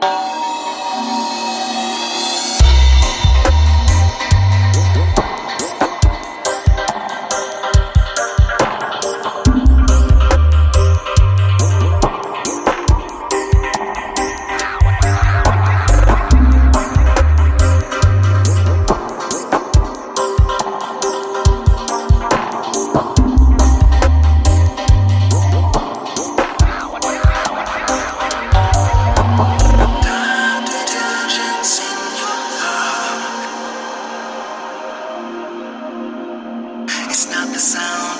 Bye. Sound